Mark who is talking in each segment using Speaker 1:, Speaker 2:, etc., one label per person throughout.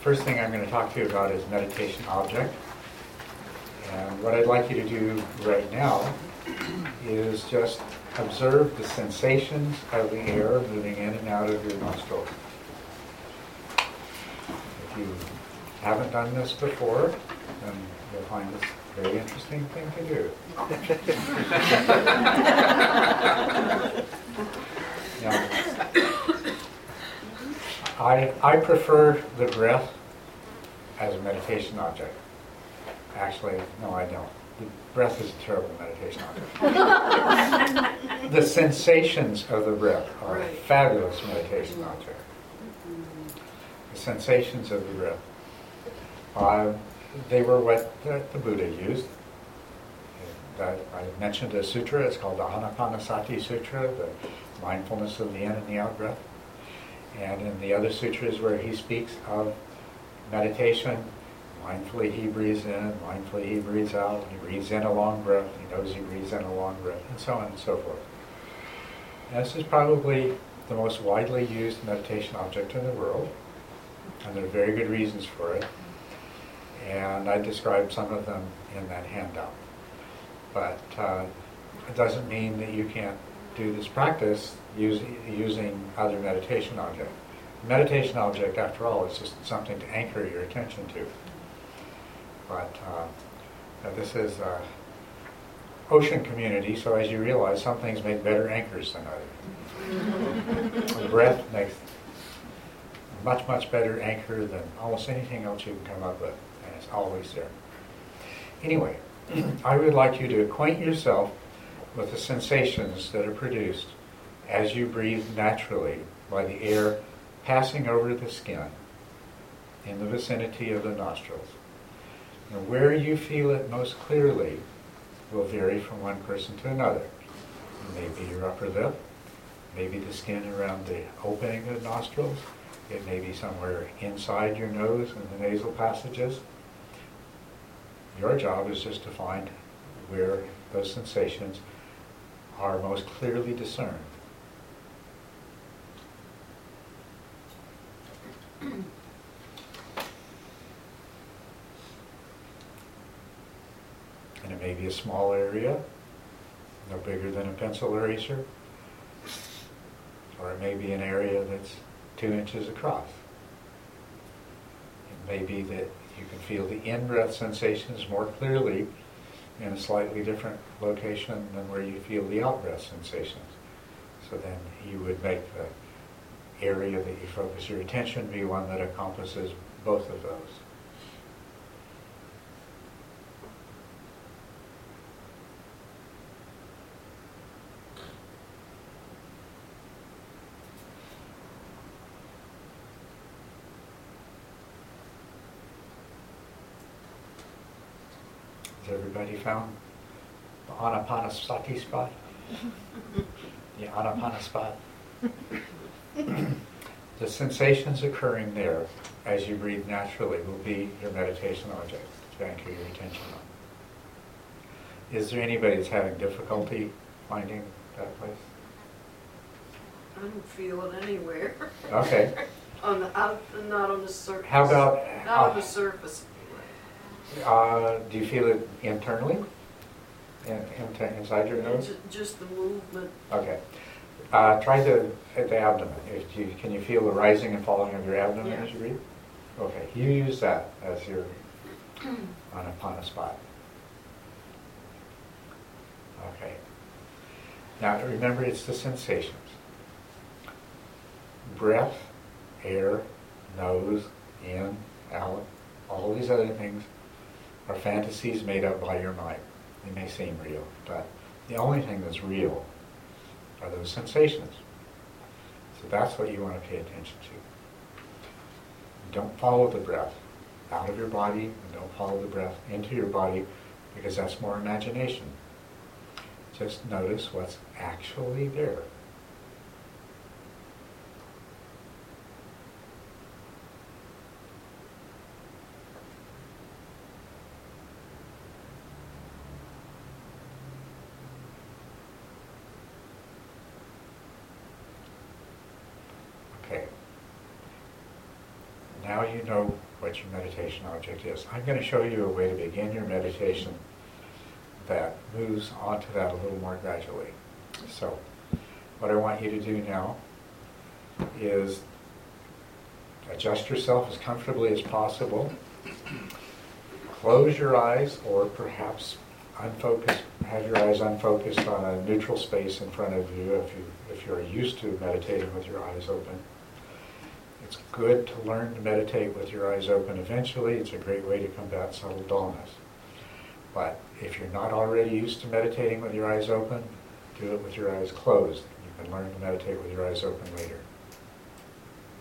Speaker 1: first thing I'm going to talk to you about is meditation object. And what I'd like you to do right now is just observe the sensations of the air moving in and out of your nostrils. If you haven't done this before, then you'll find this a very interesting thing to do. now, I, I prefer the breath as a meditation object. Actually, no, I don't. The breath is a terrible meditation object. the sensations of the breath are a fabulous meditation object. The sensations of the breath. Uh, they were what the, the Buddha used. I mentioned a sutra, it's called the Anapanasati Sutra, the mindfulness of the in and the out breath. And in the other sutras where he speaks of meditation, mindfully he breathes in, mindfully he breathes out, he breathes in a long breath, he knows he breathes in a long breath, and so on and so forth. And this is probably the most widely used meditation object in the world, and there are very good reasons for it. And I described some of them in that handout. But uh, it doesn't mean that you can't do this practice using, using other meditation object. Meditation object, after all, is just something to anchor your attention to. But uh, this is a ocean community, so as you realize, some things make better anchors than others. the breath makes much, much better anchor than almost anything else you can come up with, and it's always there. Anyway, I would like you to acquaint yourself with the sensations that are produced as you breathe naturally by the air passing over the skin in the vicinity of the nostrils. And where you feel it most clearly will vary from one person to another. Maybe your upper lip, maybe the skin around the opening of the nostrils, it may be somewhere inside your nose and the nasal passages. Your job is just to find where those sensations are most clearly discerned. and it may be a small area, no bigger than a pencil eraser, or it may be an area that's two inches across. It may be that you can feel the in-breath sensations more clearly in a slightly different location than where you feel the out-breath sensations. So then you would make the area that you focus your attention be one that encompasses both of those. Everybody found the anapanasati spot? the anapana spot? the sensations occurring there as you breathe naturally will be your meditation object to anchor your attention on. Is there anybody that's having difficulty finding that place?
Speaker 2: I don't feel it anywhere.
Speaker 1: Okay.
Speaker 2: on the out, not on the surface.
Speaker 1: How about
Speaker 2: not on the uh, surface?
Speaker 1: Uh, do you feel it internally, in, in, inside your nose?
Speaker 2: Just the movement.
Speaker 1: Okay. Uh, try the, the abdomen. If you, can you feel the rising and falling of your abdomen
Speaker 2: yeah.
Speaker 1: as you breathe? Okay, you use that as your anapana spot. Okay. Now remember, it's the sensations. Breath, air, nose, in, out, all these other things are fantasies made up by your mind. They may seem real, but the only thing that's real are those sensations. So that's what you want to pay attention to. Don't follow the breath out of your body, and don't follow the breath into your body, because that's more imagination. Just notice what's actually there. Now you know what your meditation object is. I'm going to show you a way to begin your meditation that moves onto that a little more gradually. So, what I want you to do now is adjust yourself as comfortably as possible. Close your eyes or perhaps unfocus, have your eyes unfocused on a neutral space in front of you if, you if you're used to meditating with your eyes open. It's good to learn to meditate with your eyes open eventually. It's a great way to combat subtle dullness. But if you're not already used to meditating with your eyes open, do it with your eyes closed. You can learn to meditate with your eyes open later.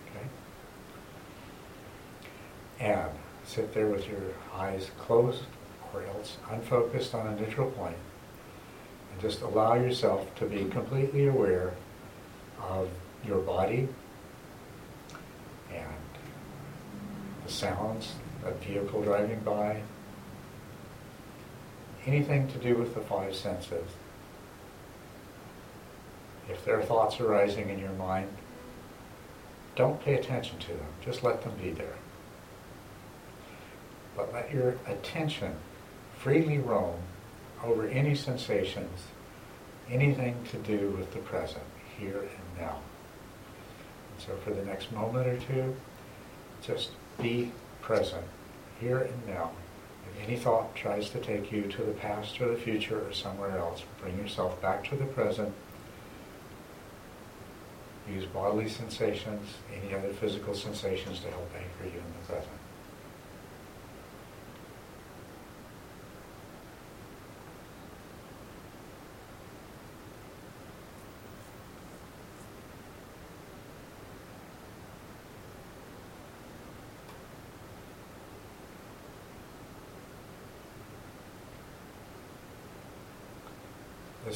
Speaker 1: Okay? And sit there with your eyes closed or else unfocused on a neutral point and just allow yourself to be completely aware of your body and the sounds, a vehicle driving by, anything to do with the five senses. If there are thoughts arising in your mind, don't pay attention to them, just let them be there. But let your attention freely roam over any sensations, anything to do with the present, here and now. And so for the next moment or two, just be present, here and now. If any thought tries to take you to the past or the future or somewhere else, bring yourself back to the present. Use bodily sensations, any other physical sensations to help anchor you in the present.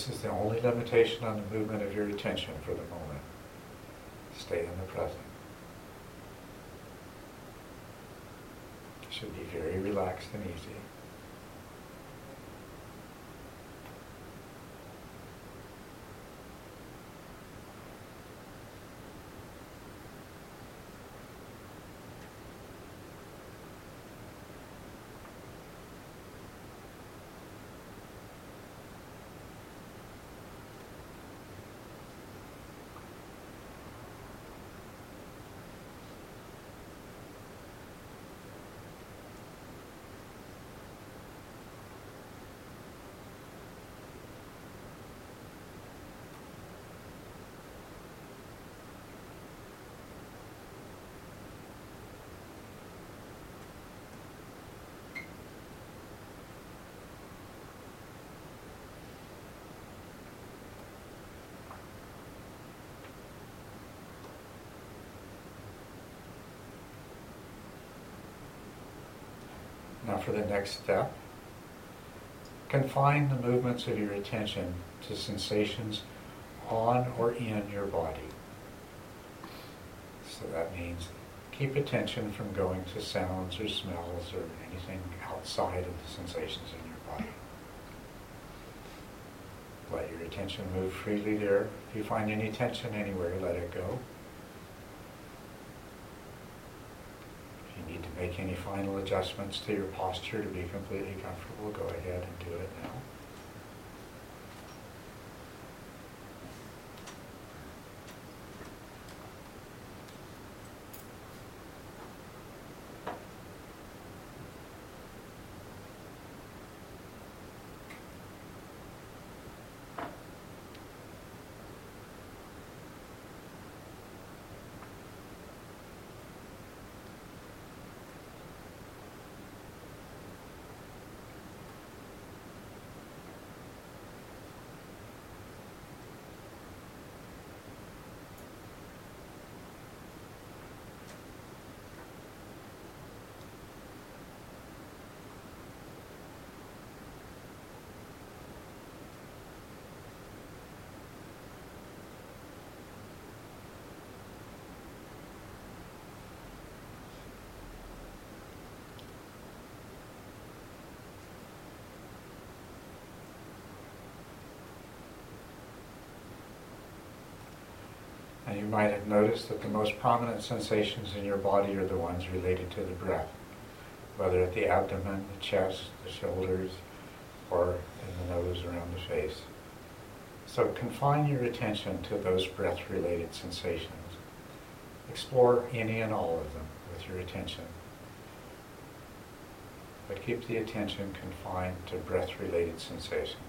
Speaker 1: This is the only limitation on the movement of your attention for the moment. Stay in the present. It should be very relaxed and easy. Now for the next step, confine the movements of your attention to sensations on or in your body. So that means keep attention from going to sounds or smells or anything outside of the sensations in your body. Let your attention move freely there. If you find any tension anywhere, let it go. Make any final adjustments to your posture to be completely comfortable, go ahead and do it now. You might have noticed that the most prominent sensations in your body are the ones related to the breath, whether at the abdomen, the chest, the shoulders, or in the nose around the face. So confine your attention to those breath-related sensations. Explore any and all of them with your attention. But keep the attention confined to breath-related sensations.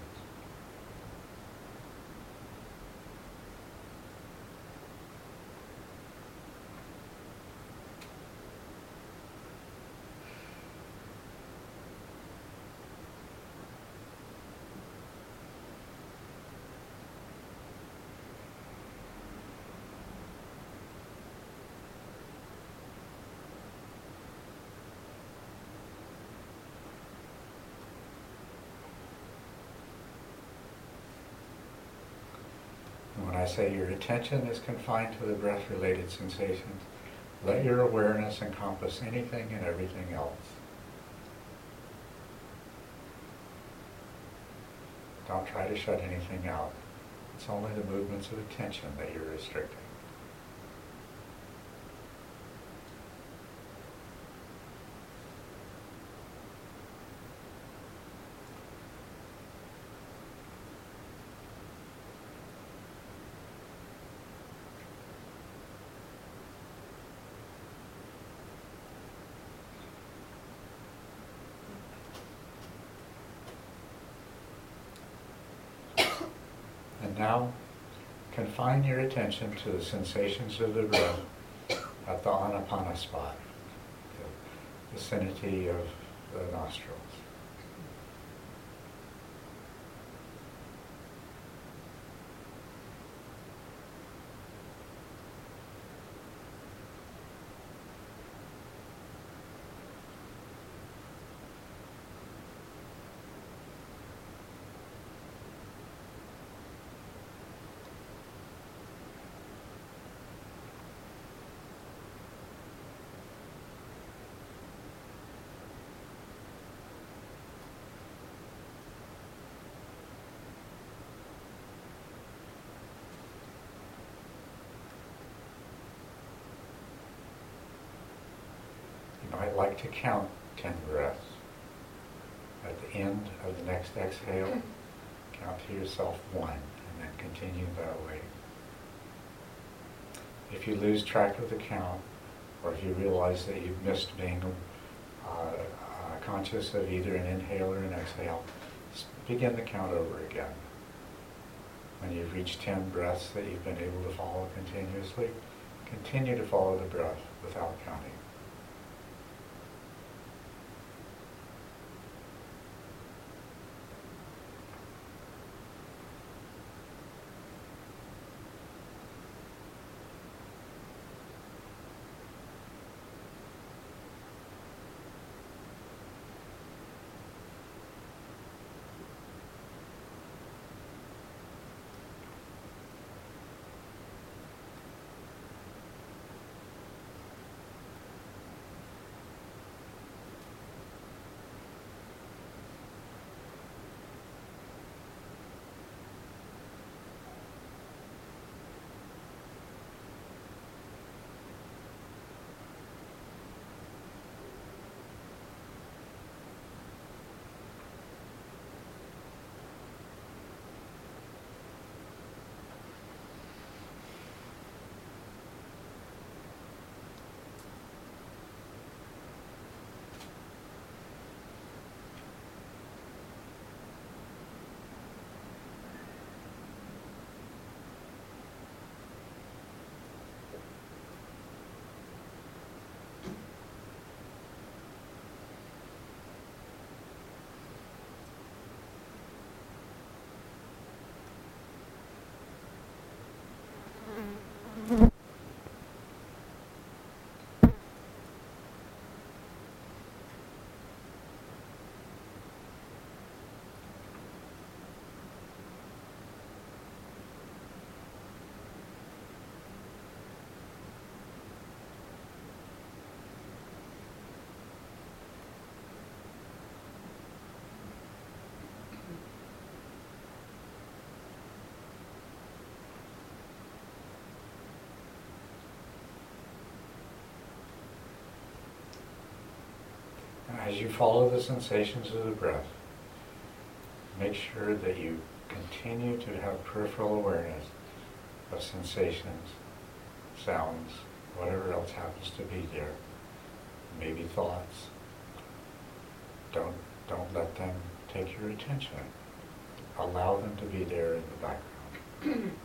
Speaker 1: And when I say your attention is confined to the breath-related sensations, let your awareness encompass anything and everything else. Don't try to shut anything out. It's only the movements of attention that you're restricting. And now, confine your attention to the sensations of the breath at the anapana spot, the vicinity of the nostrils. You might like to count 10 breaths. At the end of the next exhale, count to yourself one and then continue that way. If you lose track of the count, or if you realize that you've missed being uh, uh, conscious of either an inhale or an exhale, begin the count over again. When you've reached 10 breaths that you've been able to follow continuously, continue to follow the breath without counting. As you follow the sensations of the breath, make sure that you continue to have peripheral awareness of sensations, sounds, whatever else happens to be there. Maybe thoughts. Don't, don't let them take your attention. Allow them to be there in the background.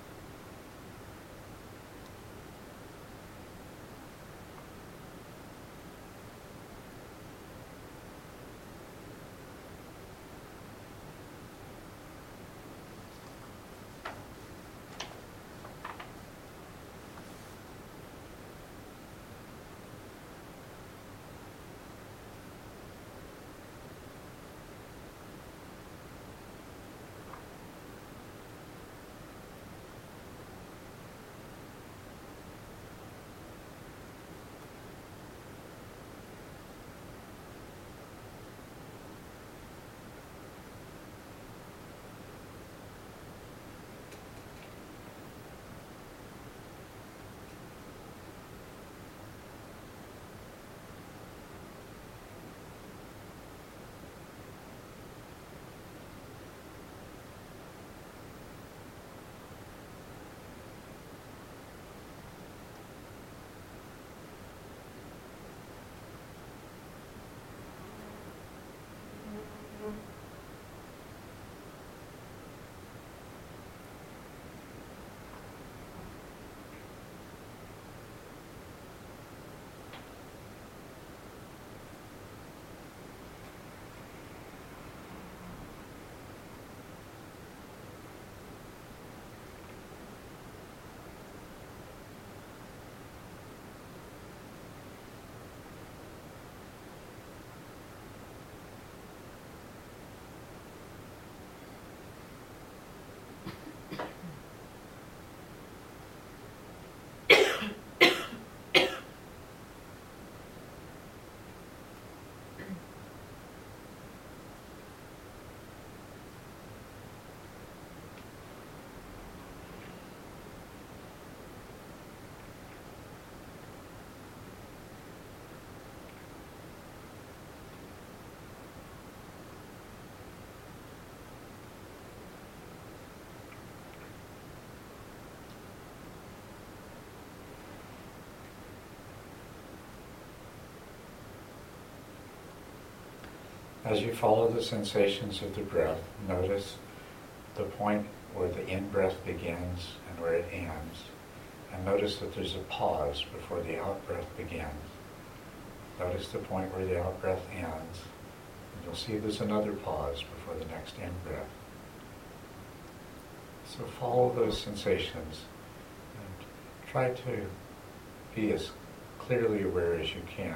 Speaker 1: As you follow the sensations of the breath, notice the point where the in-breath begins and where it ends. And notice that there's a pause before the out-breath begins. Notice the point where the out-breath ends. And you'll see there's another pause before the next in-breath. So follow those sensations and try to be as clearly aware as you can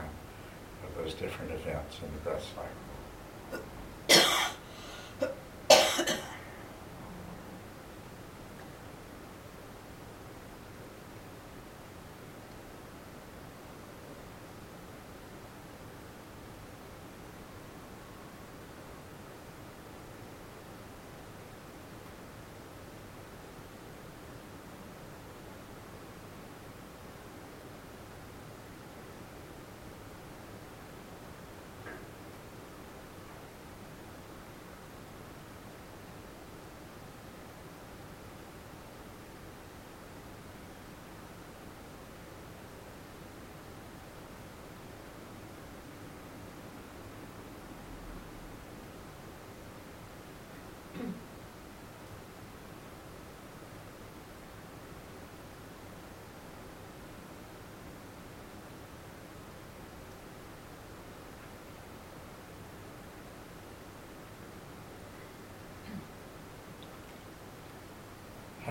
Speaker 1: of those different events in the breath cycle.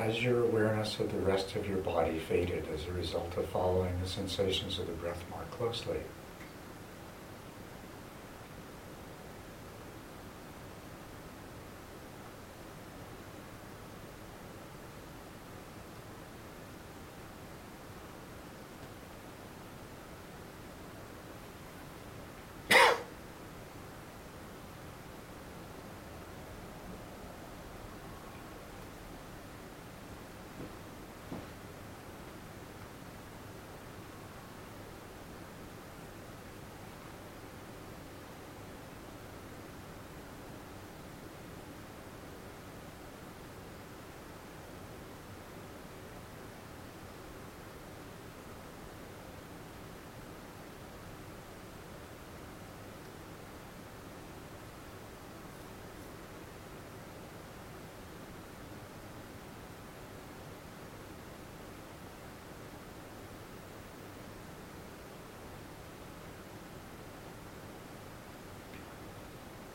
Speaker 1: Has your awareness of the rest of your body faded as a result of following the sensations of the breath more closely?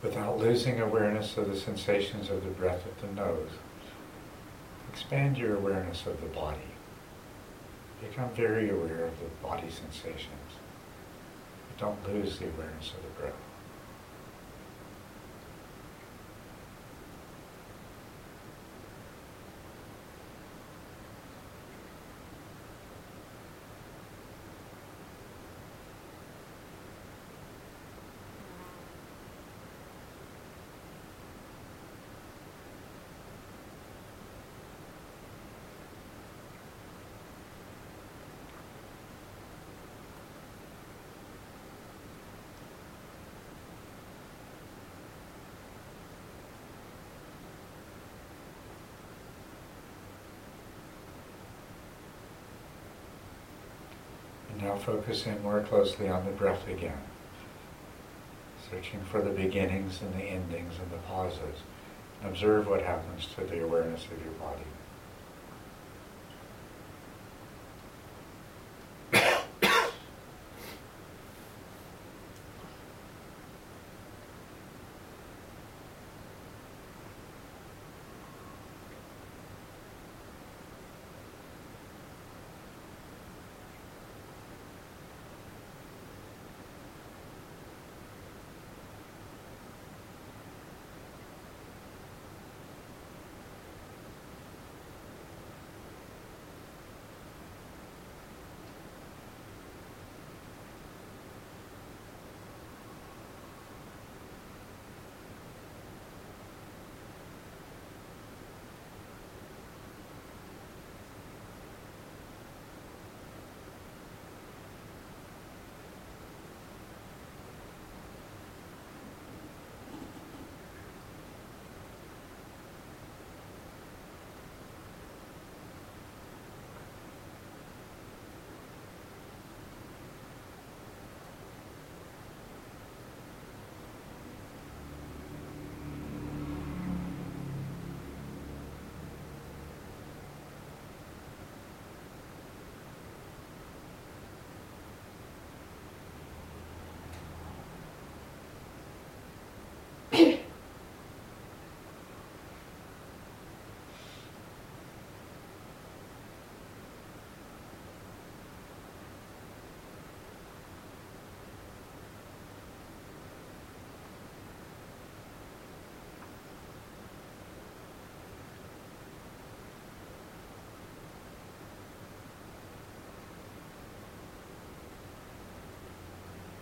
Speaker 1: Without losing awareness of the sensations of the breath at the nose. Expand your awareness of the body. Become very aware of the body sensations. But don't lose the awareness of the breath. Now focus in more closely on the breath again. Searching for the beginnings and the endings and the pauses. Observe what happens to the awareness of your body.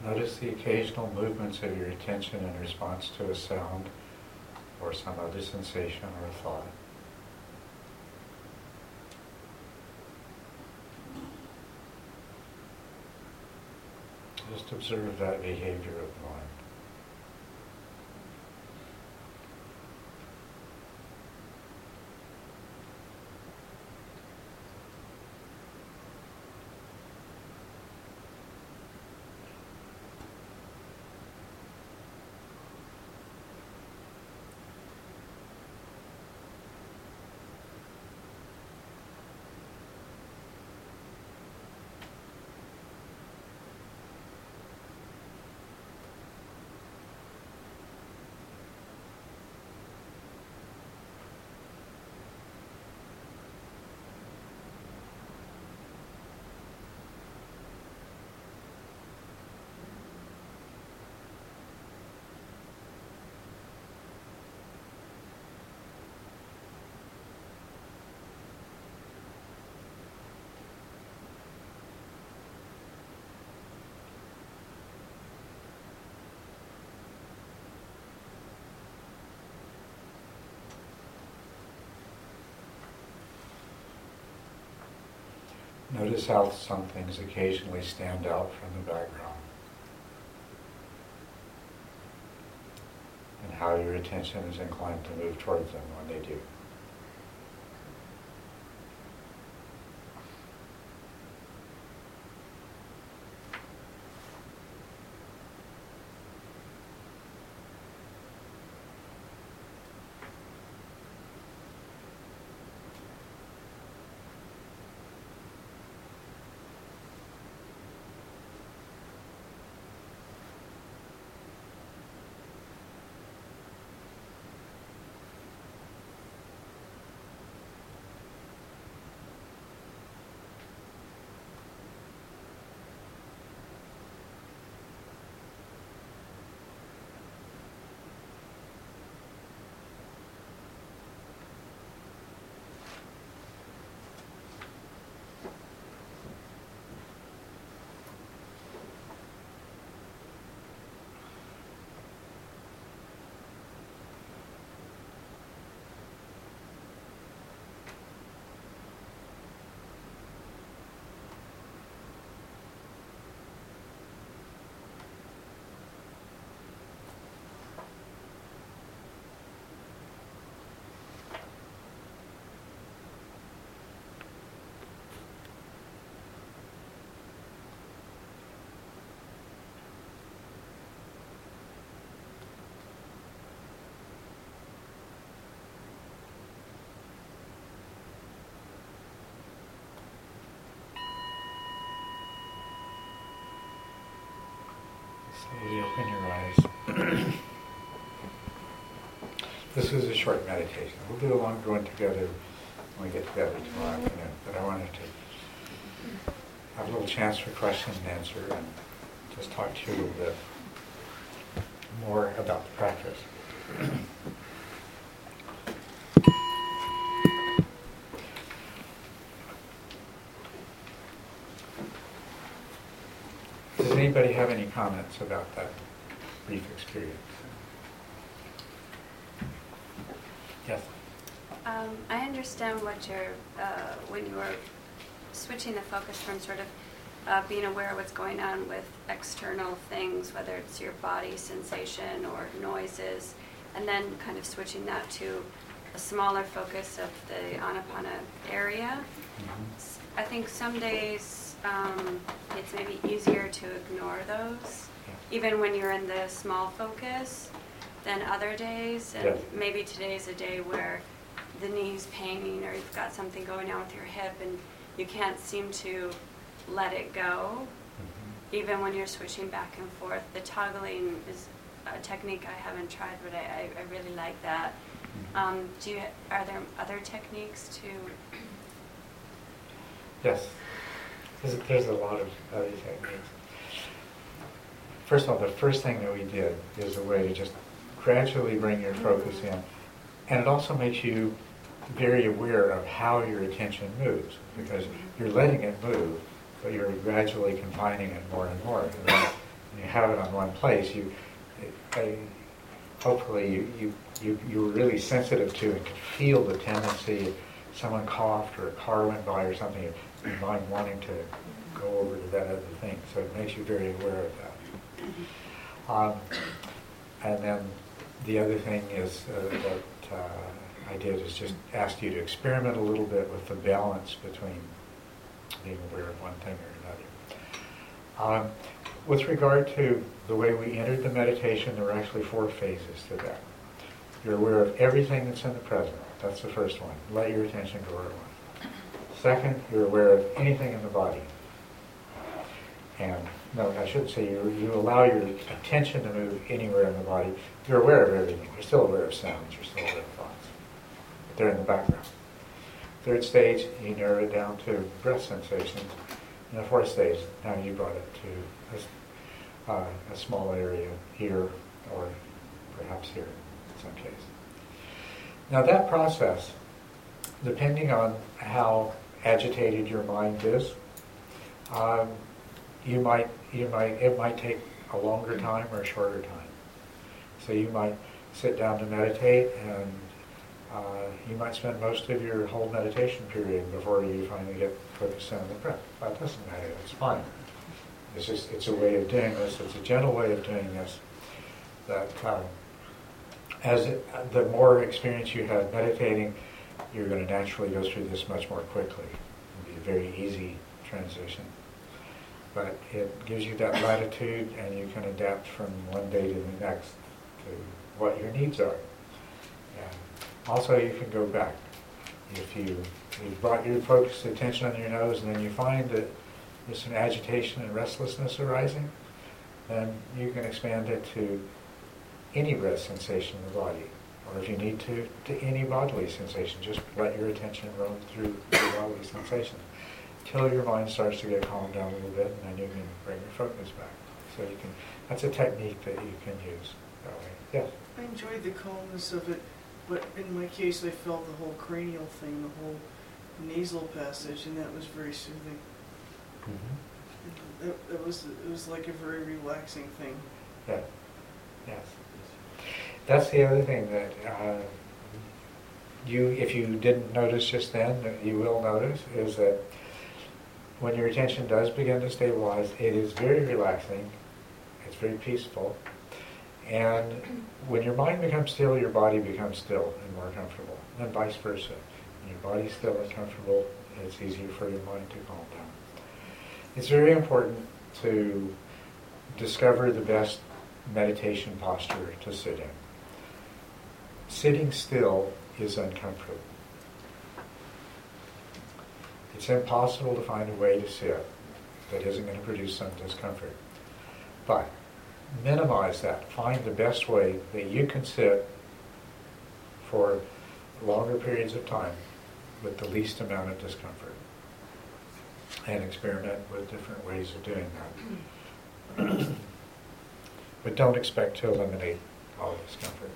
Speaker 1: Notice the occasional movements of your attention in response to a sound or some other sensation or thought. Just observe that behavior of mind. Notice how some things occasionally stand out from the background. And how your attention is inclined to move towards them when they do. Open your eyes. this is a short meditation. We'll do a longer one together when we get together tomorrow afternoon. But I wanted to have a little chance for question and answer and just talk to you a little bit more about the practice. Does anybody have any comments about that brief experience? Yes?
Speaker 3: Um, I understand what you're, uh, when you were switching the focus from sort of uh, being aware of what's going on with external things, whether it's your body sensation or noises, and then kind of switching that to a smaller focus of the Anapana area. I think some days um, it's maybe easier to ignore those, even when you're in the small focus, than other days. And
Speaker 1: Yes.
Speaker 3: maybe today's a day where the knee's paining or you've got something going on with your hip and you can't seem to let it go.
Speaker 1: Mhm.
Speaker 3: Even when you're switching back and forth, the toggling is a technique I haven't tried, but I, I, I really like that.
Speaker 1: Mhm.
Speaker 3: Um, do you, are there other techniques to,
Speaker 1: Yes. There's, there's a lot of other techniques. First of all, the first thing that we did is a way to just gradually bring your focus in. And it also makes you very aware of how your attention moves because you're letting it move, but you're gradually confining it more and more. And when you have it on one place, you, hopefully you, you, you, you were really sensitive to and could feel the tendency, someone coughed or a car went by or something, your mind wanting to go over to that other thing. So it makes you very aware of that. Um, and then the other thing is uh, that uh, I did is just ask you to experiment a little bit with the balance between being aware of one thing or another. Um, with regard to the way we entered the meditation, there were actually four phases to that. You're aware of everything that's in the present. That's the first one. Let your attention go where. Second, you're aware of anything in the body. And no, I shouldn't say you, you allow your attention to move anywhere in the body. You're aware of everything. You're still aware of sounds. You're still aware of thoughts. But they're in the background. Third stage, you narrow it down to breath sensations. And the fourth stage, now you brought it to a, uh, a small area here or perhaps here in some case. Now that process, depending on how agitated your mind is, um, you might, you might, it might take a longer time or a shorter time. So you might sit down to meditate and uh, you might spend most of your whole meditation period before you finally get focused on the breath. That doesn't matter, it's fine. It's just, it's a way of doing this, it's a gentle way of doing this that um, as it, the more experience you have meditating, you're going to naturally go through this much more quickly. It'll be a very easy transition. But it gives you that latitude and you can adapt from one day to the next to what your needs are. And also you can go back. If you, you've brought your focused attention on your nose and then you find that there's some agitation and restlessness arising, then you can expand it to any breath sensation in the body. Or if you need to, to any bodily sensation. Just let your attention roam through the bodily sensation till your mind starts to get calmed down a little bit, and then you can bring your focus back. So you can, that's a technique that you can use that way. Yes?
Speaker 4: I enjoyed the calmness of it, but in my case, I felt the whole cranial thing, the whole nasal passage, and that was very soothing.
Speaker 1: Mm-hmm.
Speaker 4: It, it was it was like a very relaxing thing.
Speaker 1: Yeah. Yes. That's the other thing that uh, you, if you didn't notice just then, you will notice, is that when your attention does begin to stabilize, it is very relaxing, it's very peaceful, and when your mind becomes still, your body becomes still and more comfortable, and vice versa. When your body's still and comfortable, it's easier for your mind to calm down. It's very important to discover the best meditation posture to sit in. Sitting still is uncomfortable. It's impossible to find a way to sit that isn't going to produce some discomfort. But minimize that. Find the best way that you can sit for longer periods of time with the least amount of discomfort. And experiment with different ways of doing that. but don't expect to eliminate all discomfort.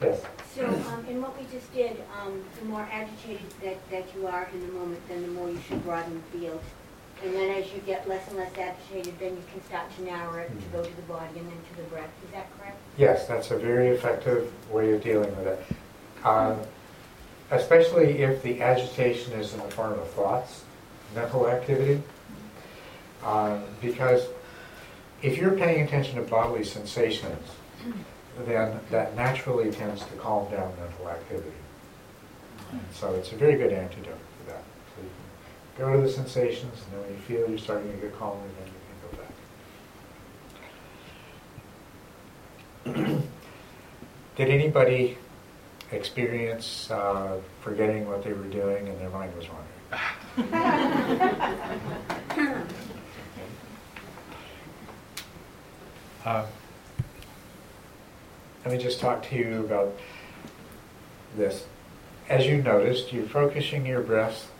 Speaker 1: Yes?
Speaker 5: So, um, in what we just did, um, the more agitated that, that you are in the moment, then the more you should broaden the field. And then as you get less and less agitated, then you can start to narrow it to go to the body and then to the breath. Is that correct?
Speaker 1: Yes, that's a very effective way of dealing with it. Um, especially if the agitation is in the form of thoughts, mental activity. Um, because if you're paying attention to bodily sensations, then that naturally tends to calm down mental activity. And so it's a very good antidote for that. So you can go to the sensations, and then when you feel you're starting to get calmer, then you can go back. Did anybody experience uh, forgetting what they were doing and their mind was wandering? Uh, let me just talk to you about this. As you noticed, you're focusing your breath,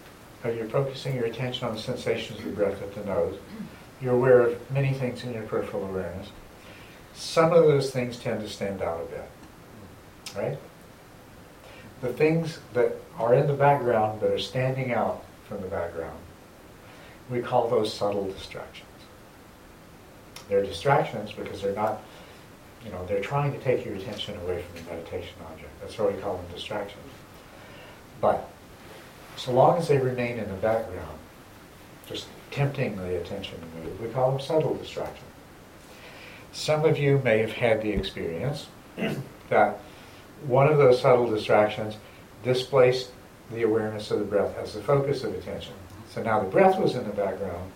Speaker 1: or you're focusing your attention on the sensations of the breath at the nose. You're aware of many things in your peripheral awareness. Some of those things tend to stand out a bit, right? The things that are in the background but are standing out from the background, we call those subtle distractions. They're distractions because they're not, you know, they're trying to take your attention away from the meditation object. That's why we call them distractions. But so long as they remain in the background, just tempting the attention to move, we call them subtle distractions. Some of you may have had the experience that one of those subtle distractions displaced the awareness of the breath as the focus of attention. So now the breath was in the background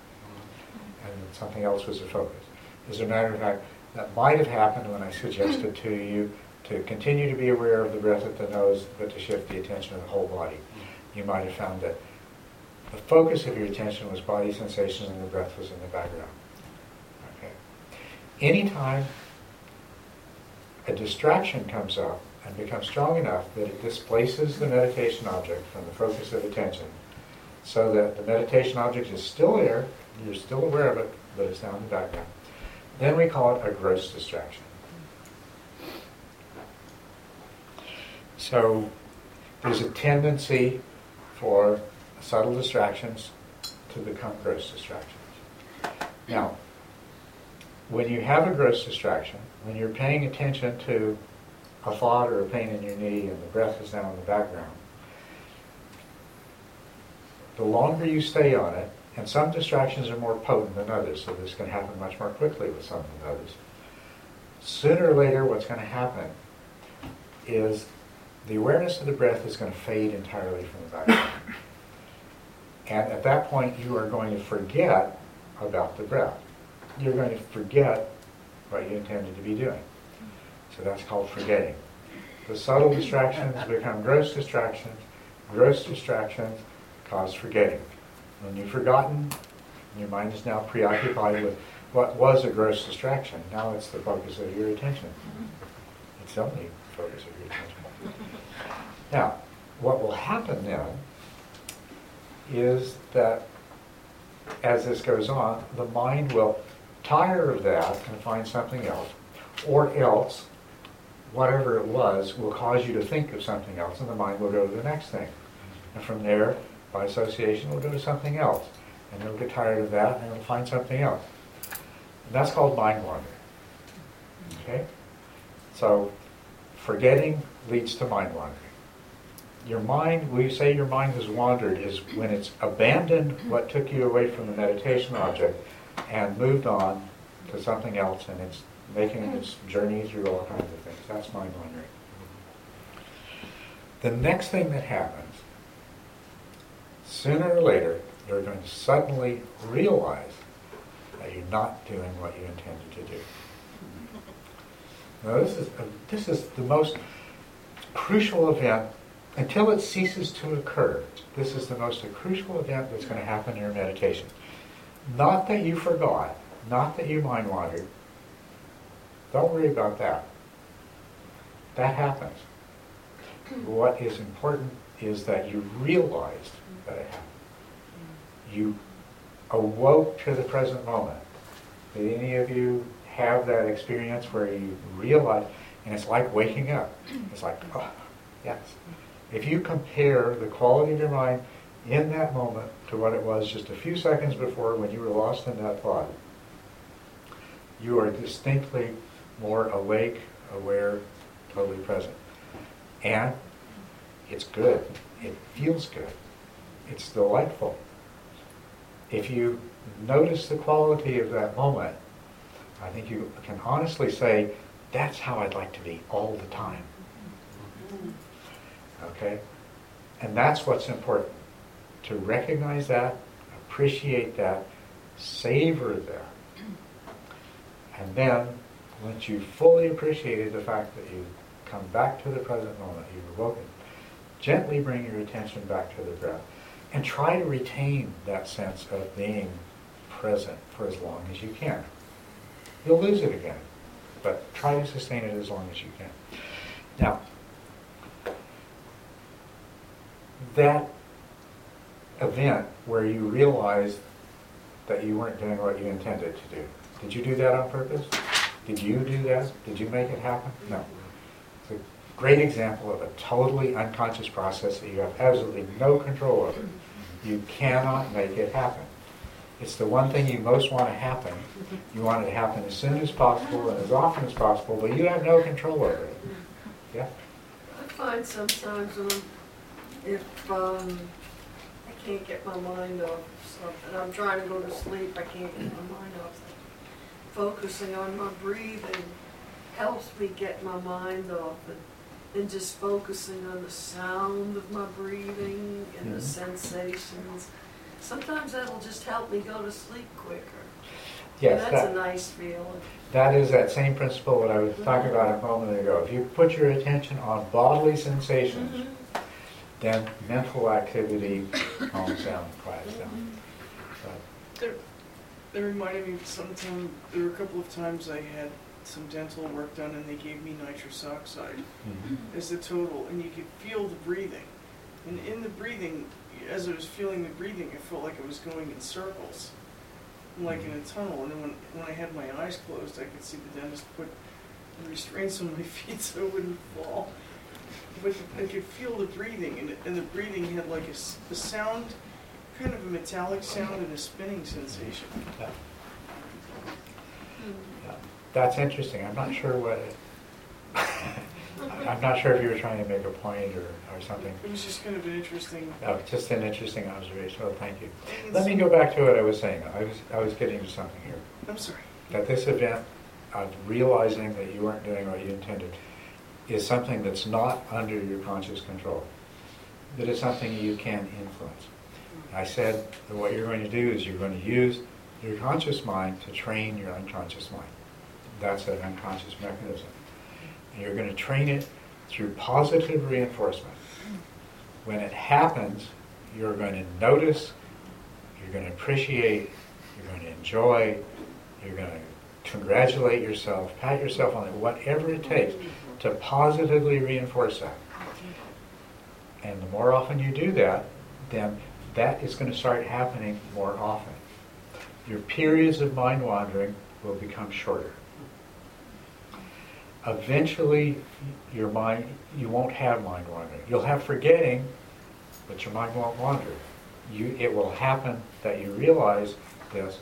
Speaker 1: and something else was the focus. As a matter of fact, that might have happened when I suggested to you to continue to be aware of the breath at the nose, but to shift the attention to the whole body. You might have found that the focus of your attention was body sensations and the breath was in the background. Okay. Anytime a distraction comes up and becomes strong enough that it displaces the meditation object from the focus of attention, so that the meditation object is still there, you're still aware of it, but it's now in the background. Then we call it a gross distraction. So there's a tendency for subtle distractions to become gross distractions. Now, when you have a gross distraction, when you're paying attention to a thought or a pain in your knee and the breath is now in the background, the longer you stay on it, and some distractions are more potent than others, so this can happen much more quickly with some than others. Sooner or later, what's going to happen is the awareness of the breath is going to fade entirely from the background. and at that point, you are going to forget about the breath. You're going to forget what you intended to be doing. So that's called forgetting. The subtle distractions become gross distractions. Gross distractions cause forgetting. When you've forgotten, your mind is now preoccupied with what was a gross distraction. Now it's the focus of your attention. It's the only focus of your attention. Now, what will happen then is that as this goes on, the mind will tire of that and find something else, or else, whatever it was, will cause you to think of something else, and the mind will go to the next thing. And from there, by association, go to something else. And it'll get tired of that, and it'll find something else. And that's called mind wandering. Okay? So, forgetting leads to mind wandering. Your mind, we say your mind has wandered, is when it's abandoned what took you away from the meditation object and moved on to something else, and it's making its journey through all kinds of things. That's mind wandering. The next thing that happens sooner or later, you're going to suddenly realize that you're not doing what you intended to do. Now, this is, a, this is the most crucial event until it ceases to occur. This is the most crucial event that's going to happen in your meditation. Not that you forgot, not that you mind wandered. Don't worry about that. That happens. What is important is that you realized happened. You awoke to the present moment. Did any of you have that experience where you realize, and it's like waking up? It's like, oh, yes. If you compare the quality of your mind in that moment to what it was just a few seconds before when you were lost in that thought, you are distinctly more awake, aware, totally present. And it's good. It feels good. It's delightful. If you notice the quality of that moment, I think you can honestly say, that's how I'd like to be all the time. Okay? And that's what's important. To recognize that, appreciate that, savor that. And then, once you've fully appreciated the fact that you've come back to the present moment, you've awoken, gently bring your attention back to the breath. And try to retain that sense of being present for as long as you can. You'll lose it again, but try to sustain it as long as you can. Now, that event where you realized that you weren't doing what you intended to do, did you do that on purpose? Did you do that? Did you make it happen? No. Great example of a totally unconscious process that you have absolutely no control over. You cannot make it happen. It's the one thing you most want to happen. You want it to happen as soon as possible and as often as possible, but you have no control over it. Yeah?
Speaker 2: I find sometimes I'm, if, um, I can't get my mind off something, I'm trying to go to sleep, I can't get my mind off something. Focusing on my breathing helps me get my mind off it. And just focusing on the sound of my breathing and the sensations. Sometimes that'll just help me go to sleep quicker.
Speaker 1: Yes,
Speaker 2: And that's a nice feeling.
Speaker 1: that is that same principle that I was talking about a moment ago. If you put your attention on bodily sensations,
Speaker 2: Mhm.
Speaker 1: then mental activity calms down, quiets down. But,
Speaker 4: There, that reminded me of sometime, there were a couple of times I had some dental work done and they gave me nitrous oxide
Speaker 1: mhm.
Speaker 4: as the total, and you could feel the breathing. And in the breathing, as I was feeling the breathing, I felt like I was going in circles, like in a tunnel. And then when, when I had my eyes closed, I could see the dentist put restraints on my feet so I wouldn't fall. But I could feel the breathing, and, and the breathing had like a sound, kind of a metallic sound and a spinning sensation.
Speaker 1: That's interesting. I'm not sure what it, I'm not sure if you were trying to make a point or, or something.
Speaker 4: It was just kind of an interesting.
Speaker 1: No, just an interesting observation. Well, thank you. Let me go back to what I was saying. I was, I was getting to something here.
Speaker 4: I'm sorry.
Speaker 1: That this event of realizing that you weren't doing what you intended is something that's not under your conscious control. That is something you can influence. I said that what you're going to do is you're going to use your conscious mind to train your unconscious mind. That's an unconscious mechanism. And you're going to train it through positive reinforcement. When it happens, you're going to notice, you're going to appreciate, you're going to enjoy, you're going to congratulate yourself, pat yourself on it, whatever it takes to positively reinforce that. And the more often you do that, then that is going to start happening more often. Your periods of mind wandering will become shorter. Eventually, your mind, you won't have mind wandering. You'll have forgetting, but your mind won't wander. You, it will happen that you realize this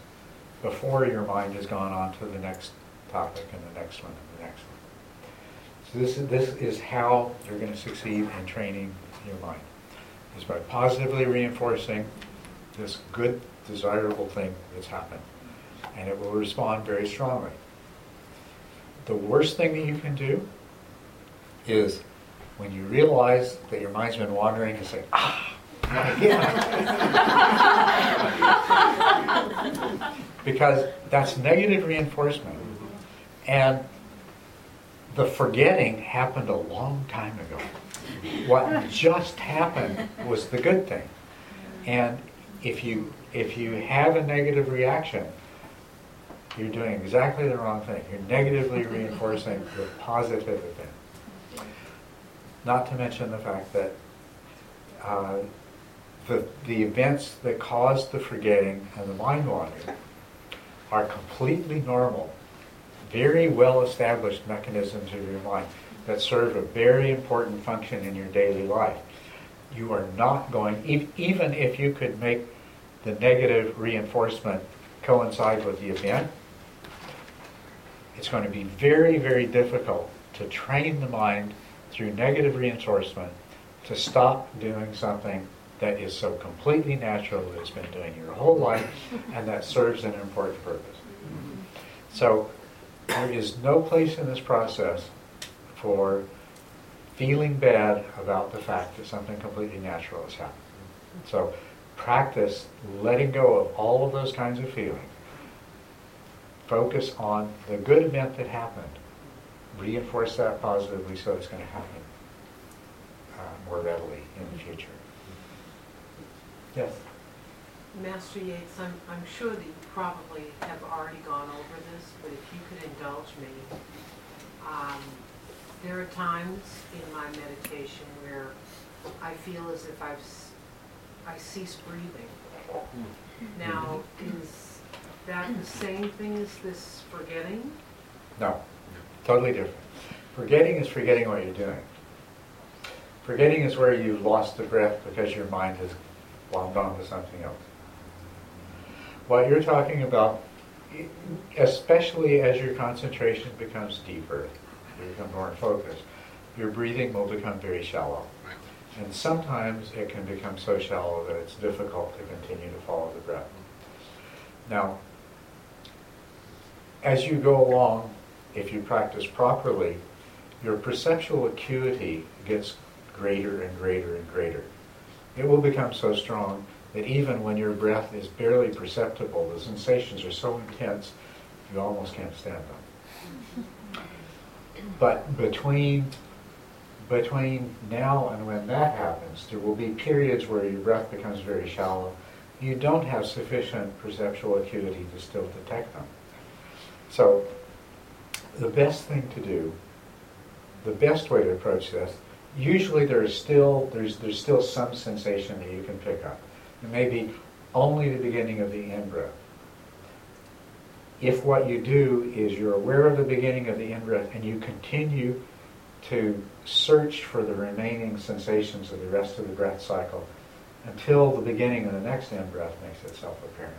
Speaker 1: before your mind has gone on to the next topic and the next one and the next one. So this is, this is how you're going to succeed in training your mind, is by positively reinforcing this good, desirable thing that's happened. And it will respond very strongly. The worst thing that you can do is when you realize that your mind's been wandering and say, ah, not again. because that's negative reinforcement. And the forgetting happened a long time ago. What just happened was the good thing. And if you if you have a negative reaction, you're doing exactly the wrong thing. You're negatively reinforcing the positive event. Not to mention the fact that uh, the, the events that cause the forgetting and the mind wandering are completely normal, very well established mechanisms of your mind that serve a very important function in your daily life. You are not going, e- even if you could make the negative reinforcement coincide with the event, it's going to be very, very difficult to train the mind through negative reinforcement to stop doing something that is so completely natural that it's been doing your whole life and that serves an important purpose. So there is no place in this process for feeling bad about the fact that something completely natural has happened. So practice letting go of all of those kinds of feelings. Focus on the good event that happened. Reinforce that positively so it's going to happen uh, more readily in the future. Yes?
Speaker 6: Master Yates, I'm, I'm sure that you probably have already gone over this, but if you could indulge me. Um, there are times in my meditation where I feel as if I've, s- I cease breathing. Now, is that the same thing as this forgetting?
Speaker 1: No, totally different. Forgetting is forgetting what you're doing. Forgetting is where you've lost the breath because your mind has wound on to something else. What you're talking about, especially as your concentration becomes deeper, you become more focused, your breathing will become very shallow. And sometimes it can become so shallow that it's difficult to continue to follow the breath. Now, as you go along, if you practice properly, your perceptual acuity gets greater and greater and greater. It will become so strong that even when your breath is barely perceptible, the sensations are so intense, you almost can't stand them. But between between now and when that happens, there will be periods where your breath becomes very shallow. You don't have sufficient perceptual acuity to still detect them. So, the best thing to do, the best way to approach this, usually there is still there's there's still some sensation that you can pick up. It may be only the beginning of the in-breath. If what you do is you're aware of the beginning of the in-breath and you continue to search for the remaining sensations of the rest of the breath cycle until the beginning of the next in-breath makes itself apparent.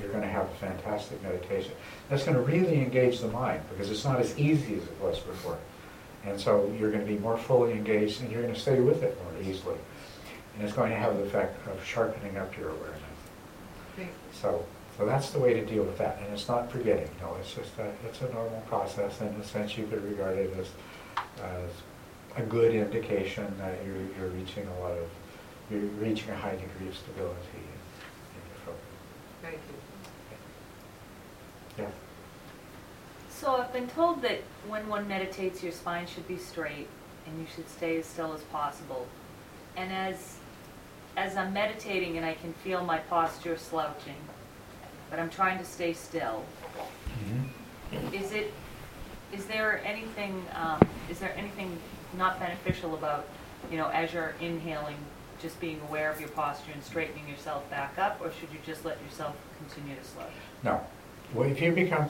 Speaker 1: You're going to have a fantastic meditation. That's going to really engage the mind because it's not as easy as it was before. And so you're going to be more fully engaged and you're going to stay with it more easily. And it's going to have the effect of sharpening up your awareness. So, so that's the way to deal with that. And it's not forgetting. No, it's just a, it's a normal process. In a sense, you could regard it as, as a good indication that you're, you're reaching a lot of, you're reaching a high degree of stability in, in your focus.
Speaker 6: Thank you.
Speaker 1: Yeah.
Speaker 7: So I've been told that when one meditates, your spine should be straight and you should stay as still as possible. And as as I'm meditating and I can feel my posture slouching, but I'm trying to stay still, is it is there anything um, is there anything not beneficial about you know as you're inhaling just being aware of your posture and straightening yourself back up or should you just let yourself continue to slouch
Speaker 1: No. Well, if you become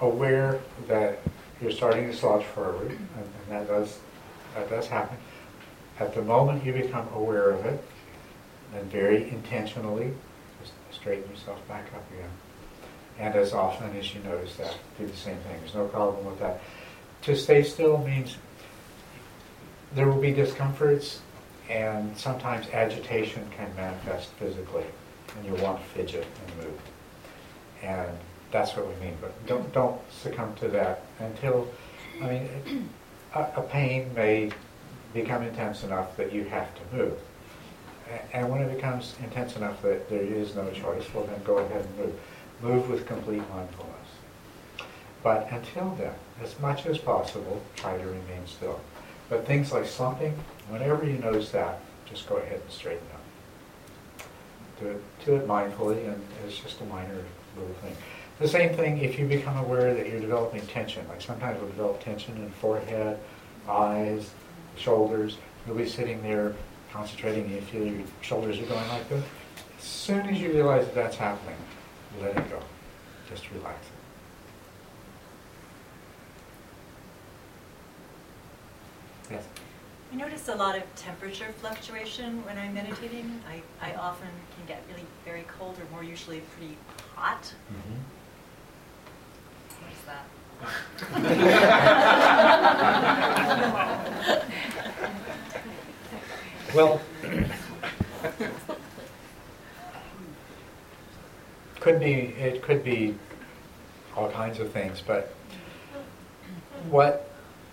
Speaker 1: aware that you're starting to slouch forward, and, and that does that does happen, at the moment you become aware of it, then very intentionally just straighten yourself back up again. And as often as you notice that, do the same thing. There's no problem with that. To stay still means there will be discomforts, and sometimes agitation can manifest physically, and you'll want to fidget and move. And that's what we mean. But don't don't succumb to that until, I mean, a, a pain may become intense enough that you have to move. And when it becomes intense enough that there is no choice, well then go ahead and move. Move with complete mindfulness. But until then, as much as possible, try to remain still. But things like slumping, whenever you notice that, just go ahead and straighten up. do it, do it mindfully, and it's just a minor little thing. The same thing if you become aware that you're developing tension. Like sometimes we'll develop tension in forehead, eyes, shoulders. You'll be sitting there concentrating, and you feel your shoulders are going like this. As soon as you realize that that's happening, let it go. Just relax it. Yes.
Speaker 8: I notice a lot of temperature fluctuation when I'm meditating. I, I often can get really very cold or more usually pretty hot.
Speaker 1: Mhm.
Speaker 8: That?
Speaker 1: Well, could be, it could be all kinds of things, but what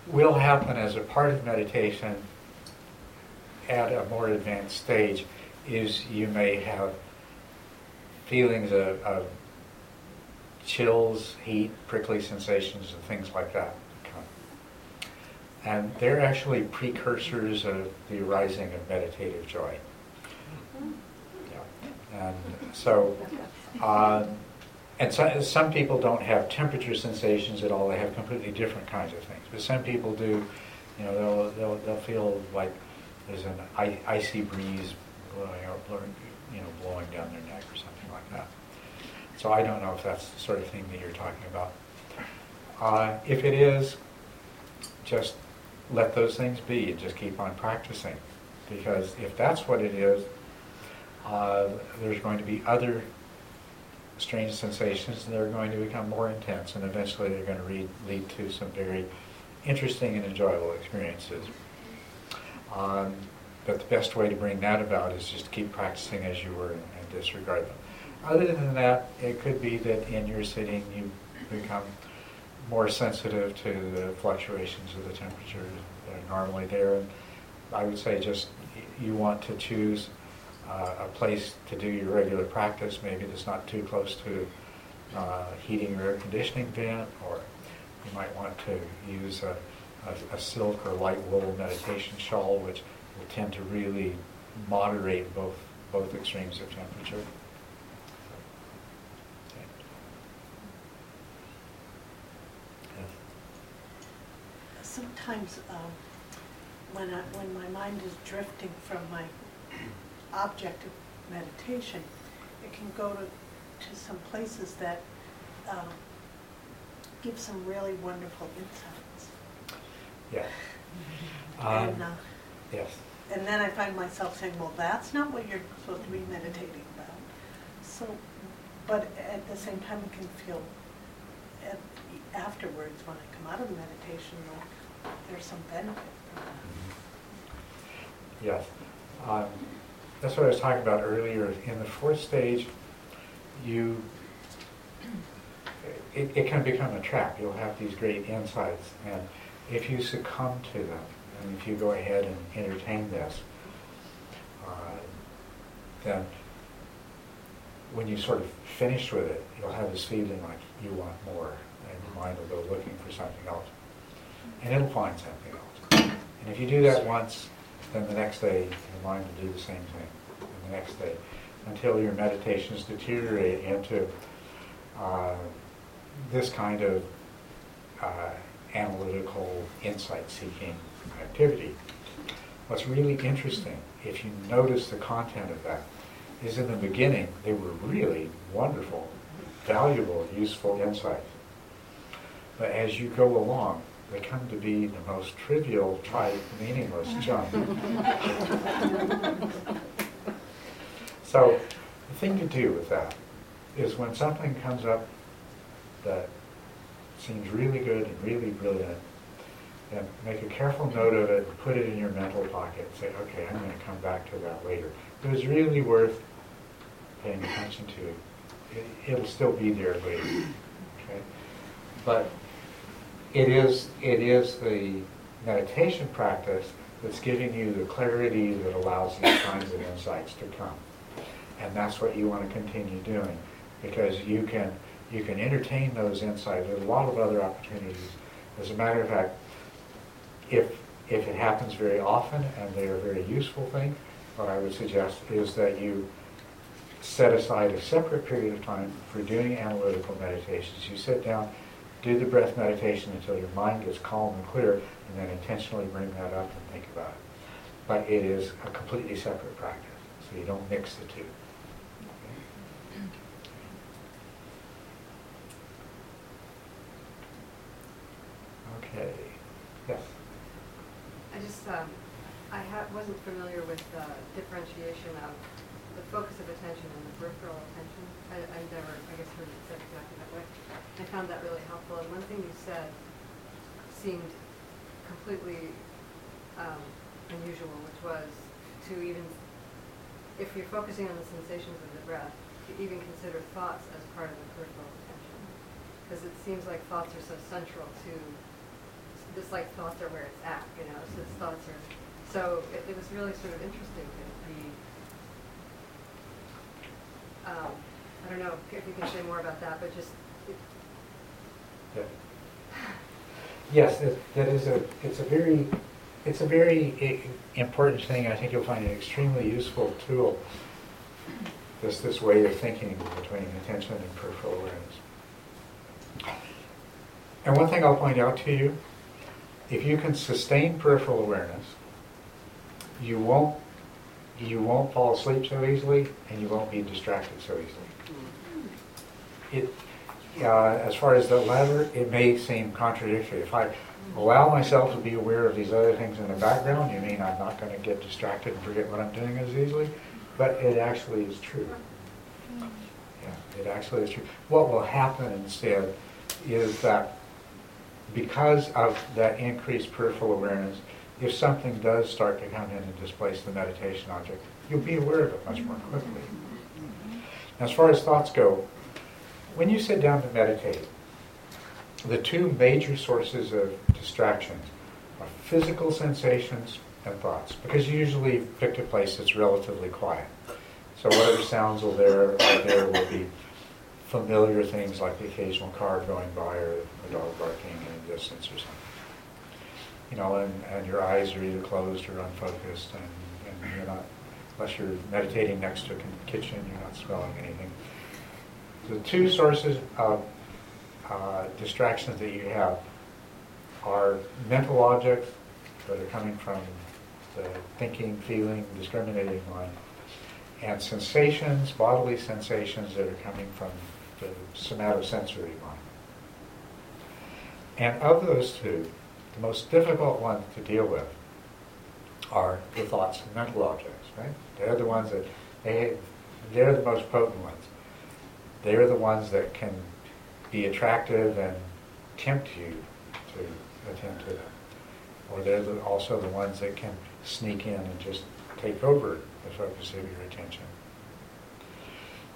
Speaker 1: will happen as a part of meditation at a more advanced stage is you may have feelings of, of chills, heat, prickly sensations, and things like that. And they're actually precursors of the arising of meditative joy. Yeah. And so, um, and so, some people don't have temperature sensations at all. They have completely different kinds of things. But some people do. You know, they'll they'll, they'll feel like there's an icy breeze blowing or blowing, you know, blowing down their neck or something like that. So I don't know if that's the sort of thing that you're talking about. Uh, if it is, just let those things be and just keep on practicing. Because if that's what it is, uh, there's going to be other strange sensations and they're going to become more intense and eventually they're going to lead, lead to some very interesting and enjoyable experiences. Um, but the best way to bring that about is just to keep practicing as you were and, and disregard them. Other than that, it could be that in your sitting you become more sensitive to the fluctuations of the temperature that are normally there. And I would say just you want to choose uh, a place to do your regular practice, maybe that's not too close to uh, heating or air conditioning vent, or you might want to use a, a, a silk or light wool meditation shawl, which will tend to really moderate both both extremes of temperature. Okay. Yes.
Speaker 9: Sometimes, um, when I, when my mind is drifting from my object of meditation, it can go to, to some places that, um, give some really wonderful insights.
Speaker 1: Yes.
Speaker 9: And,
Speaker 1: Um,
Speaker 9: uh,
Speaker 1: Yes.
Speaker 9: and then I find myself saying, well, that's not what you're supposed to be meditating about. So, but at the same time, it can feel, at, afterwards, when I come out of the meditation, well, there's some benefit from that.
Speaker 1: Yes. Um, That's what I was talking about earlier. In the fourth stage, you, it, it can become a trap. You'll have these great insights. And if you succumb to them, and if you go ahead and entertain this, uh, then when you sort of finish with it, you'll have this feeling like you want more, and your mind will go looking for something else. And it'll find something else. And if you do that once, then the next day, your mind will do the same thing, and the next day, until your meditations deteriorate into uh, this kind of uh, analytical, insight-seeking activity. What's really interesting, if you notice the content of that, is in the beginning, they were really wonderful, valuable, useful insights. But as you go along, they come to be the most trivial, trite, meaningless junk. so, the thing to do with that is when something comes up that seems really good and really brilliant, then make a careful note of it and put it in your mental pocket. Say, okay, I'm going to come back to that later. It was really worth paying attention to. It, it'll still be there later. Okay? But it is, it is the meditation practice that's giving you the clarity that allows these kinds of insights to come. And that's what you want to continue doing because you can, you can entertain those insights. There's a lot of other opportunities. As a matter of fact, if, if it happens very often and they're a very useful thing, what I would suggest is that you set aside a separate period of time for doing analytical meditations. You sit down, do the breath meditation until your mind gets calm and clear, and then intentionally bring that up and think about it. But it is a completely separate practice, so you don't mix the two. Okay, yes.
Speaker 10: I just, um, I ha- wasn't familiar with the differentiation of the focus of attention and the peripheral attention. I, I never, I guess, heard it said exactly that way. I found that really helpful, and one thing you said seemed completely, um, unusual, which was to even, if you're focusing on the sensations of the breath, to even consider thoughts as part of the peripheral attention. Because it seems like thoughts are so central to just like thoughts are where it's at, you know, so thoughts are, so it, it was really sort of interesting to be, um, I don't know if you can say more about that, but just,
Speaker 1: Yes, it, that is a, it's a very, it's a very important thing. I think you'll find an extremely useful tool. This, this way of thinking between attention and peripheral awareness. And one thing I'll point out to you, if you can sustain peripheral awareness, you won't, you won't fall asleep so easily, and you won't be distracted so easily. It, uh, as far as the latter, it may seem contradictory. If I allow myself to be aware of these other things in the background, you mean I'm not going to get distracted and forget what I'm doing as easily? But it actually is true. Yeah, it actually is true. What will happen instead is that because of that increased peripheral awareness, if something does start to come in and displace the meditation object, you'll be aware of it much more quickly. As far as thoughts go, when you sit down to meditate, the two major sources of distractions are physical sensations and thoughts, because you usually pick a place that's relatively quiet. So whatever sounds are there, are there will be familiar things like the occasional car going by or a dog barking in the distance or something. You know, and, and your eyes are either closed or unfocused, and, and you're not, unless you're meditating next to a kitchen, you're not smelling anything. The two sources of uh, distractions that you have are mental objects that are coming from the thinking, feeling, discriminating mind, and sensations, bodily sensations that are coming from the somatosensory mind. And of those two, the most difficult ones to deal with are the thoughts and mental objects, right? They're the ones that, they, they're the most potent ones. They're the ones that can be attractive and tempt you to attend to them. Or they're the, also the ones that can sneak in and just take over the focus of your attention.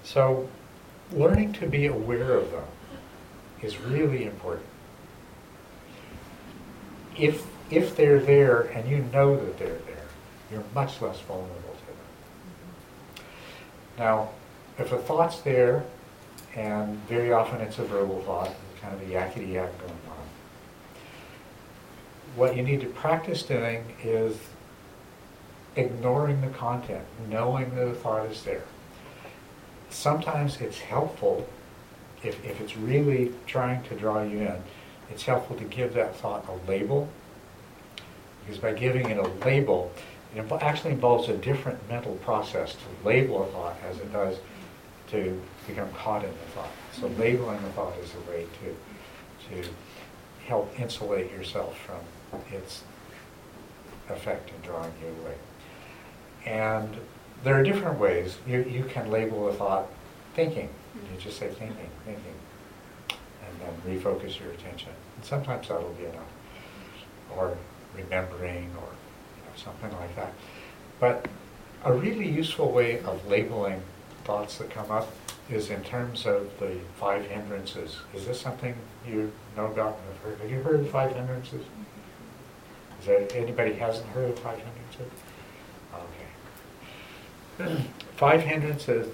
Speaker 1: So, learning to be aware of them is really important. If, if they're there and you know that they're there, you're much less vulnerable to them. Now, if a thought's there, and very often it's a verbal thought, kind of a yakety yak going on, what you need to practice doing is ignoring the content, knowing that the thought is there. Sometimes it's helpful, if, if it's really trying to draw you in, it's helpful to give that thought a label. Because by giving it a label, it actually involves a different mental process to label a thought as it does to become caught in the thought. So mm-hmm. labeling the thought is a way to, to help insulate yourself from its effect in drawing you away. And there are different ways. You, you can label a thought thinking. You just say thinking, thinking, and then refocus your attention. And sometimes that'll be enough. Or remembering, or you know, something like that. But a really useful way of labeling thoughts that come up is in terms of the five hindrances. Is this something you know about and have heard? Have you heard of five hindrances? Is anybody hasn't heard of five hindrances? Okay. five hindrances,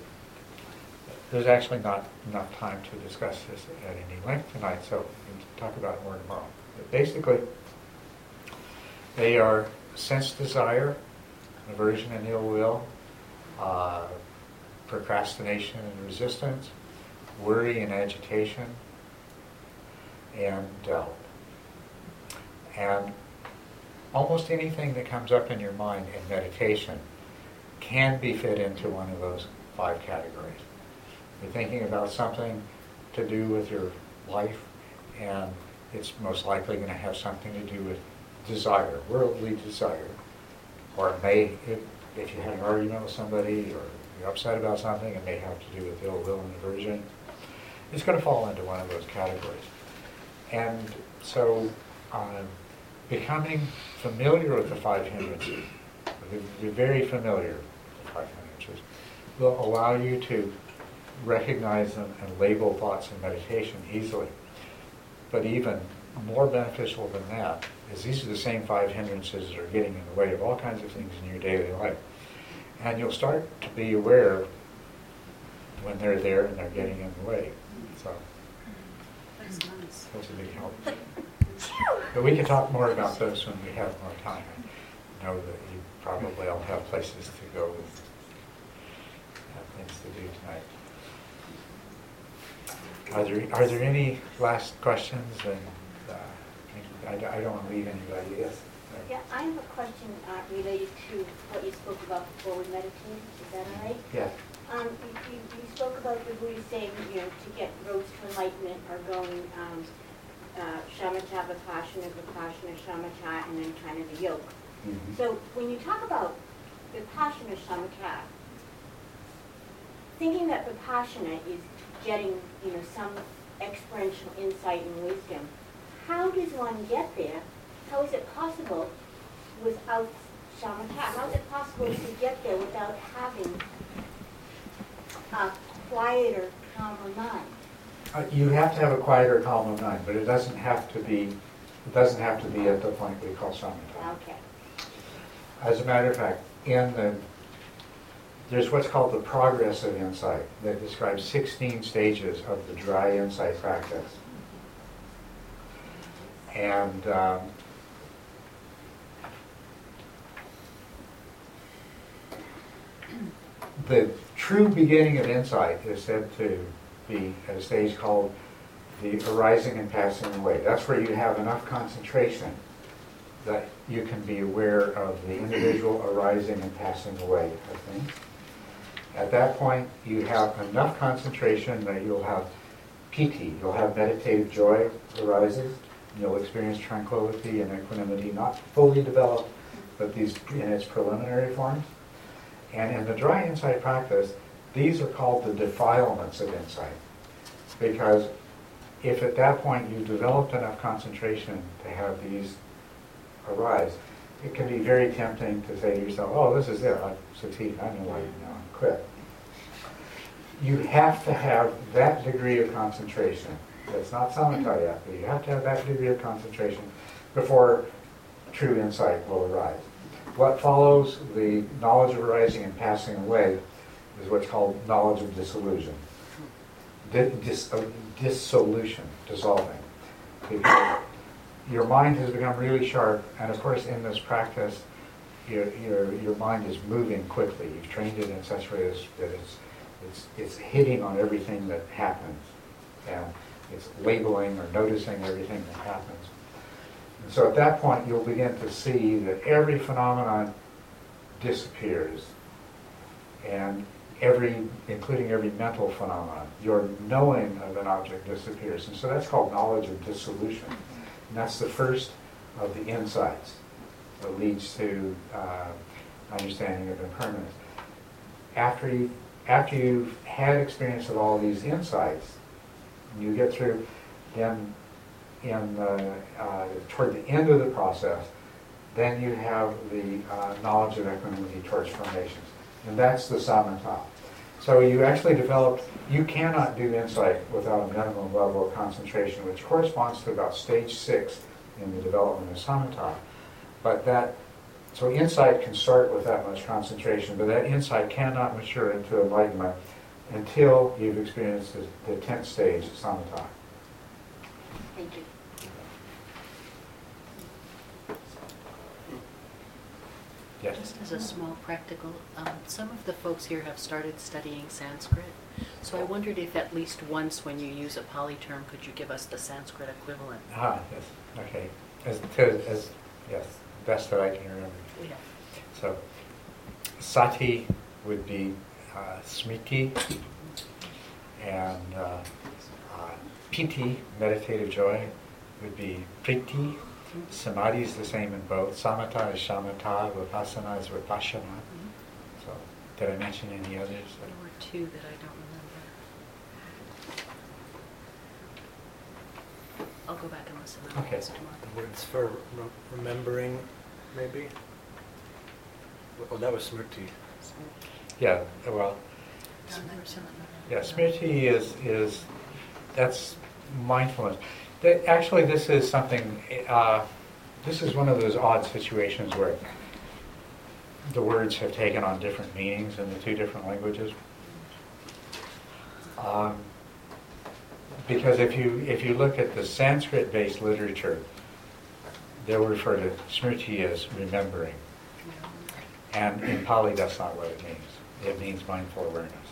Speaker 1: there's actually not enough time to discuss this at any length tonight, so we can talk about it more tomorrow. But basically, they are sense desire, aversion and ill will, uh, procrastination and resistance, worry and agitation, and doubt. And almost anything that comes up in your mind in meditation can be fit into one of those five categories. You're thinking about something to do with your life, and it's most likely going to have something to do with desire, worldly desire. Or it may, if, if you had an argument with somebody or you're upset about something, it may have to do with ill will and aversion. It's going to fall into one of those categories. And so, um, becoming familiar with the five hindrances, be very familiar with the five hindrances, will allow you to recognize them and label thoughts in meditation easily. But even more beneficial than that is these are the same five hindrances that are getting in the way of all kinds of things in your daily life. And you'll start to be aware when they're there and they're getting in the way. So
Speaker 3: That's nice.
Speaker 1: that's a big help. But we can talk more about those when we have more time. I know that you probably all have places to go and have things to do tonight. Are there, are there any last questions? And uh, I I don't want to leave anybody, yes?
Speaker 5: Yeah, I have a question uh, related to what you spoke about before we meditated, is that all right?
Speaker 1: Yeah.
Speaker 5: Um, you, you, you spoke about the Buddha saying, you know, to get roads to enlightenment are going, um, uh, shamatha, vipassana, vipassana, shamatha, and then kind of the yoke.
Speaker 1: Mhm.
Speaker 5: So when you talk about vipassana, shamatha, thinking that vipassana is getting, you know, some experiential insight and wisdom, how does one get there? How is it possible without shamatha? How is it possible to get there without having a quieter, calmer mind?
Speaker 1: Uh, You have to have a quieter, calmer mind, but it doesn't have to be, it doesn't have to be at the point we call samatha.
Speaker 5: Okay.
Speaker 1: As a matter of fact, in the, there's what's called the progress of insight that describes 16 stages of the dry insight practice. And um, the true beginning of insight is said to be at a stage called the arising and passing away. That's where you have enough concentration that you can be aware of the individual arising and passing away of things. At that point, you have enough concentration that you'll have piti, you'll have meditative joy arises, you'll experience tranquility and equanimity, not fully developed, but these in its preliminary forms. And in the dry insight practice, these are called the defilements of insight. Because if at that point you've developed enough concentration to have these arise, it can be very tempting to say to yourself, oh, this is it, I've succeeded, I'm enlightened now, I'm quit. You have to have that degree of concentration. That's not samatha but you have to have that degree of concentration before true insight will arise. What follows the knowledge of arising and passing away is what's called knowledge of disillusion. Di- dis- uh, dissolution, dissolving. Because your mind has become really sharp, and of course, in this practice, your, your, your mind is moving quickly. You've trained it in such a way that it's, it's, it's hitting on everything that happens, and it's labeling or noticing everything that happens. And so at that point, you'll begin to see that every phenomenon disappears, and every, including every mental phenomenon, your knowing of an object disappears. And so that's called knowledge of dissolution. And that's the first of the insights that leads to uh, understanding of impermanence. After you, after you've had experience of all these insights, you get through, then in the, uh, toward the end of the process, then you have the uh, knowledge of equanimity towards formations. And that's the samatha. So you actually developed, you cannot do insight without a minimum level of concentration, which corresponds to about stage six in the development of samatha. But that, so insight can start with that much concentration, but that insight cannot mature into enlightenment until you've experienced the, the 10th stage, of samatha.
Speaker 5: Thank you.
Speaker 1: Yes.
Speaker 11: Just as a small practical, um, some of the folks here have started studying Sanskrit. So I wondered if at least once when you use a Pali term, could you give us the Sanskrit equivalent?
Speaker 1: Ah, yes, okay. As, to, as, yes, best that I can remember.
Speaker 11: Yeah.
Speaker 1: So, sati would be uh, smriti, and uh, uh, piti, meditative joy, would be priti. Samadhi is the same in both. Samatha is shamatha, vipassana is vipashyana. Mm-hmm. So, did I mention any others?
Speaker 11: There were two that I don't remember. I'll go back and listen to
Speaker 1: Okay.
Speaker 11: those tomorrow.
Speaker 12: The words for re- remembering, maybe? Oh, that was Smriti.
Speaker 1: Yeah, well, Yeah, Smriti is, is, that's mindfulness. That, actually, this is something, uh, this is one of those odd situations where the words have taken on different meanings in the two different languages. Um, because if you, if you look at the Sanskrit-based literature, they'll refer to Smriti as remembering. And in Pali, that's not what it means. It means mindful awareness.